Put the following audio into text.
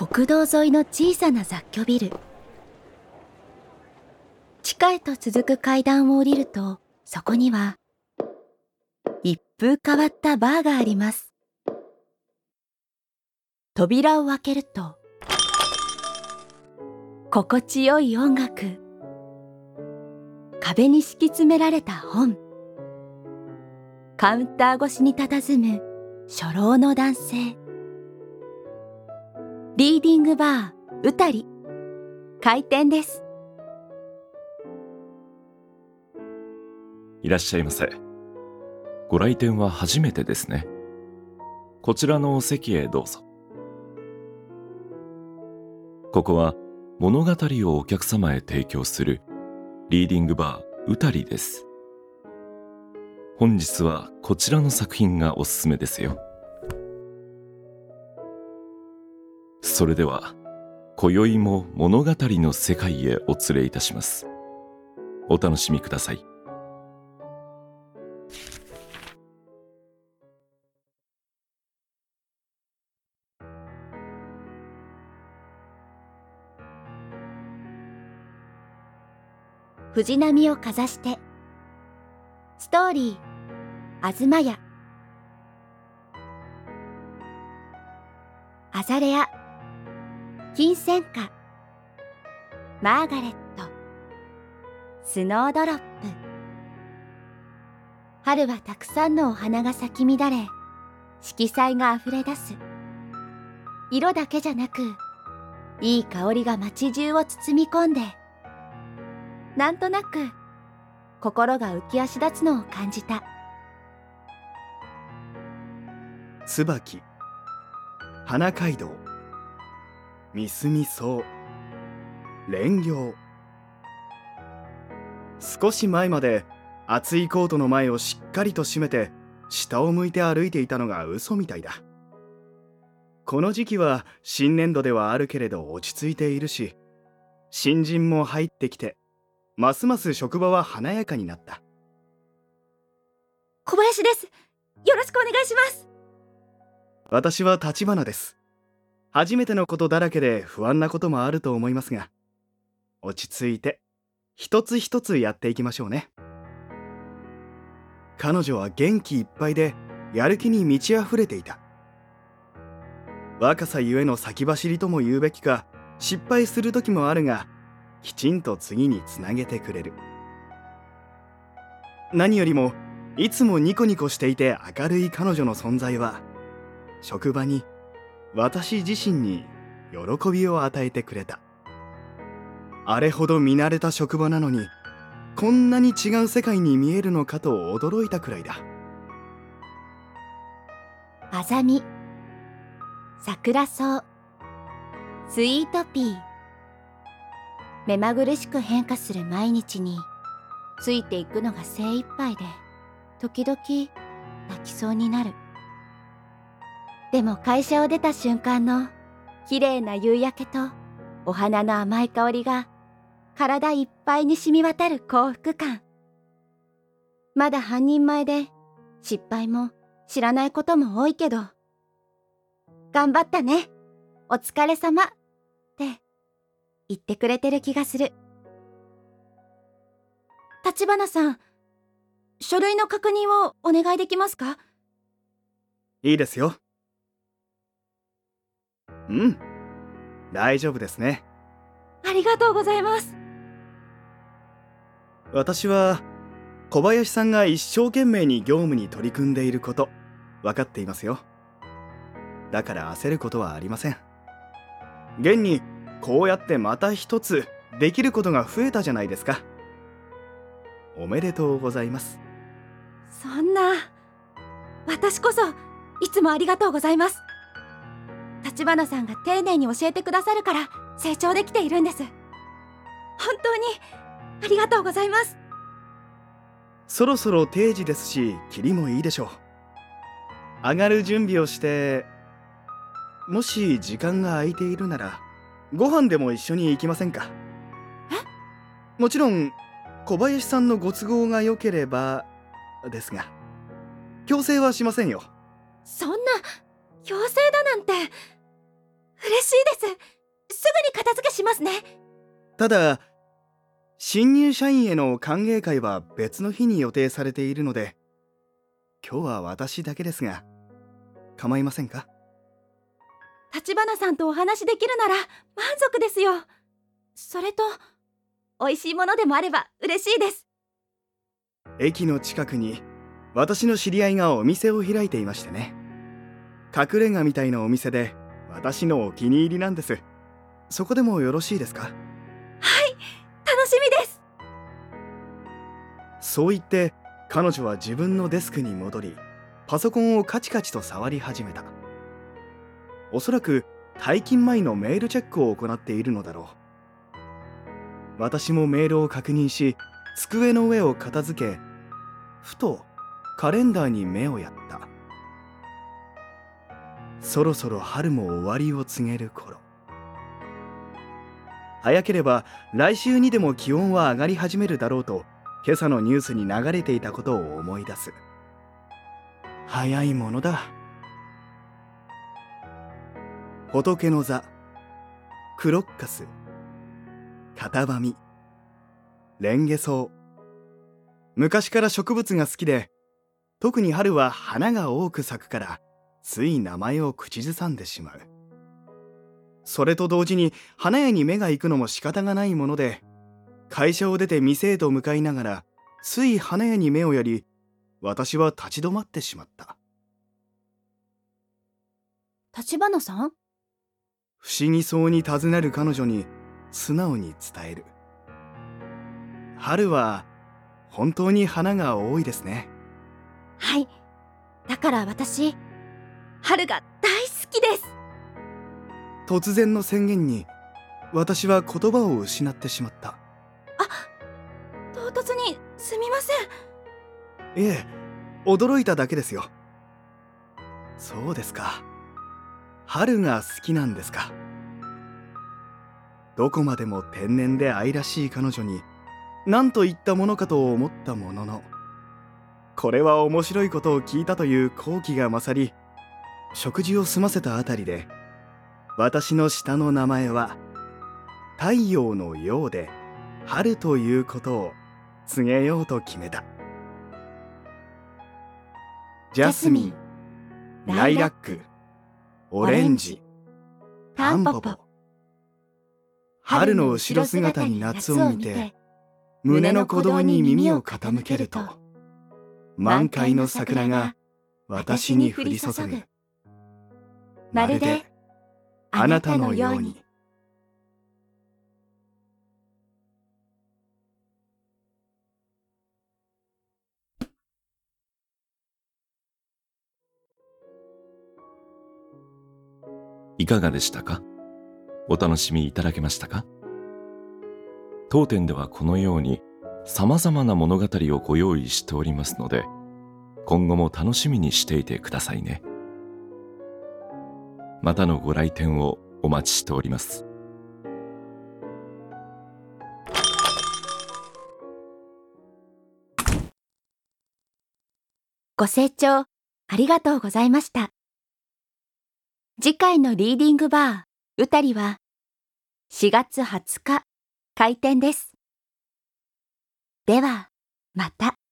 国道沿いの小さな雑居ビル。地下へと続く階段を降りるとそこには一風変わったバーがあります。扉を開けると心地よい音楽。壁に敷き詰められた本。カウンター越しに佇む初老の男性。リーディングバーうたり。開店です。いらっしゃいませ。ご来店は初めてですね。こちらのお席へどうぞ。ここは物語をお客様へ提供するリーディングバーうたりです。本日はこちらの作品がおすすめですよ。それでは今宵も物語の世界へお連れいたします。お楽しみください。藤波をかざしてストーリーあずまやアザレア金銭花。マーガレット。スノードロップ。春はたくさんのお花が咲き乱れ色彩があふれ出す。色だけじゃなくいい香りが街中を包み込んでなんとなく心が浮き足立つのを感じた。椿。花街道。みすみそう蓮行。少し前まで厚いコートの前をしっかりと閉めて下を向いて歩いていたのが嘘みたいだ。この時期は新年度ではあるけれど落ち着いているし新人も入ってきてますます職場は華やかになった。小林です。よろしくお願いします。私は立花です初めてのことだらけで不安なこともあると思いますが落ち着いて一つ一つやっていきましょうね。彼女は元気いっぱいでやる気に満ち溢れていた。若さゆえの先走りとも言うべきか失敗する時もあるがきちんと次につなげてくれる。何よりもいつもニコニコしていて明るい彼女の存在は職場に私自身に喜びを与えてくれた。あれほど見慣れた職場なのにこんなに違う世界に見えるのかと驚いたくらいだ。あざみ桜草スイートピー目まぐるしく変化する毎日についていくのが精一杯で時々泣きそうになる。でも会社を出た瞬間の綺麗な夕焼けとお花の甘い香りが体いっぱいに染み渡る幸福感。まだ半人前で失敗も知らないことも多いけど。頑張ったね。お疲れ様。って言ってくれてる気がする。立花さん書類の確認をお願いできますか？いいですよ。うん。大丈夫ですね。ありがとうございます。私は小林さんが一生懸命に業務に取り組んでいること分かっていますよ。だから焦ることはありません。現にこうやってまた一つできることが増えたじゃないですか。おめでとうございます。そんな。私こそいつもありがとうございます立花さんが丁寧に教えてくださるから成長できているんです。本当にありがとうございます。そろそろ定時ですし霧もいいでしょう。上がる準備をしてもし時間が空いているならご飯でも一緒に行きませんか？え？もちろん小林さんのご都合が良ければですが強制はしませんよ。そんな強制だなんて。嬉しいです。すぐに片付けしますね。ただ新入社員への歓迎会は別の日に予定されているので今日は私だけですが構いませんか？立花さんとお話できるなら満足ですよ。それと、美味しいものでもあれば嬉しいです。駅の近くに私の知り合いがお店を開いていましてね隠れ家みたいなお店で私のお気に入りなんです。そこでもよろしいですか？はい、楽しみです。そう言って彼女は自分のデスクに戻りパソコンをカチカチと触り始めた。おそらく退勤前のメールチェックを行っているのだろう。私もメールを確認し机の上を片付けふとカレンダーに目をやったそろそろ春も終わりを告げる頃。早ければ来週にでも気温は上がり始めるだろうと今朝のニュースに流れていたことを思い出す。早いものだ。仏の座クロッカスカタバミレンゲソウ昔から植物が好きで特に春は花が多く咲くからつい名前を口ずさんでしまう。それと同時に花屋に目が行くのも仕方がないもので会社を出て店へと向かいながらつい花屋に目をやり私は立ち止まってしまった。立花さん？不思議そうに尋ねる彼女に素直に伝える。春は本当に花が多いですね。はい。だから私、春が大好きです。突然の宣言に私は言葉を失ってしまった唐突にすみません。いえ驚いただけですよそうですか春が好きなんですかどこまでも天然で愛らしい彼女に何といったものかと思ったもののこれは面白いことを聞いたという好奇が勝り食事を済ませたあたりで私の下の名前は太陽のようで春ということを告げようと決めた。ジャスミンライラックオレンジタンポポ。春の後ろ姿に夏を見て胸の鼓動に耳を傾けると満開の桜が私に降り注ぐ。まるであなたのように。いかがでしたか？お楽しみいただけましたか？当店ではこのように様々な物語をご用意しておりますので今後も楽しみにしていてくださいね。またのご来店をお待ちしておりますご清聴ありがとうございました。次回のリーディングバー、うたりは4月20日開店です。では、また。